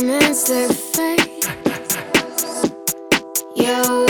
diamonds look fake. Your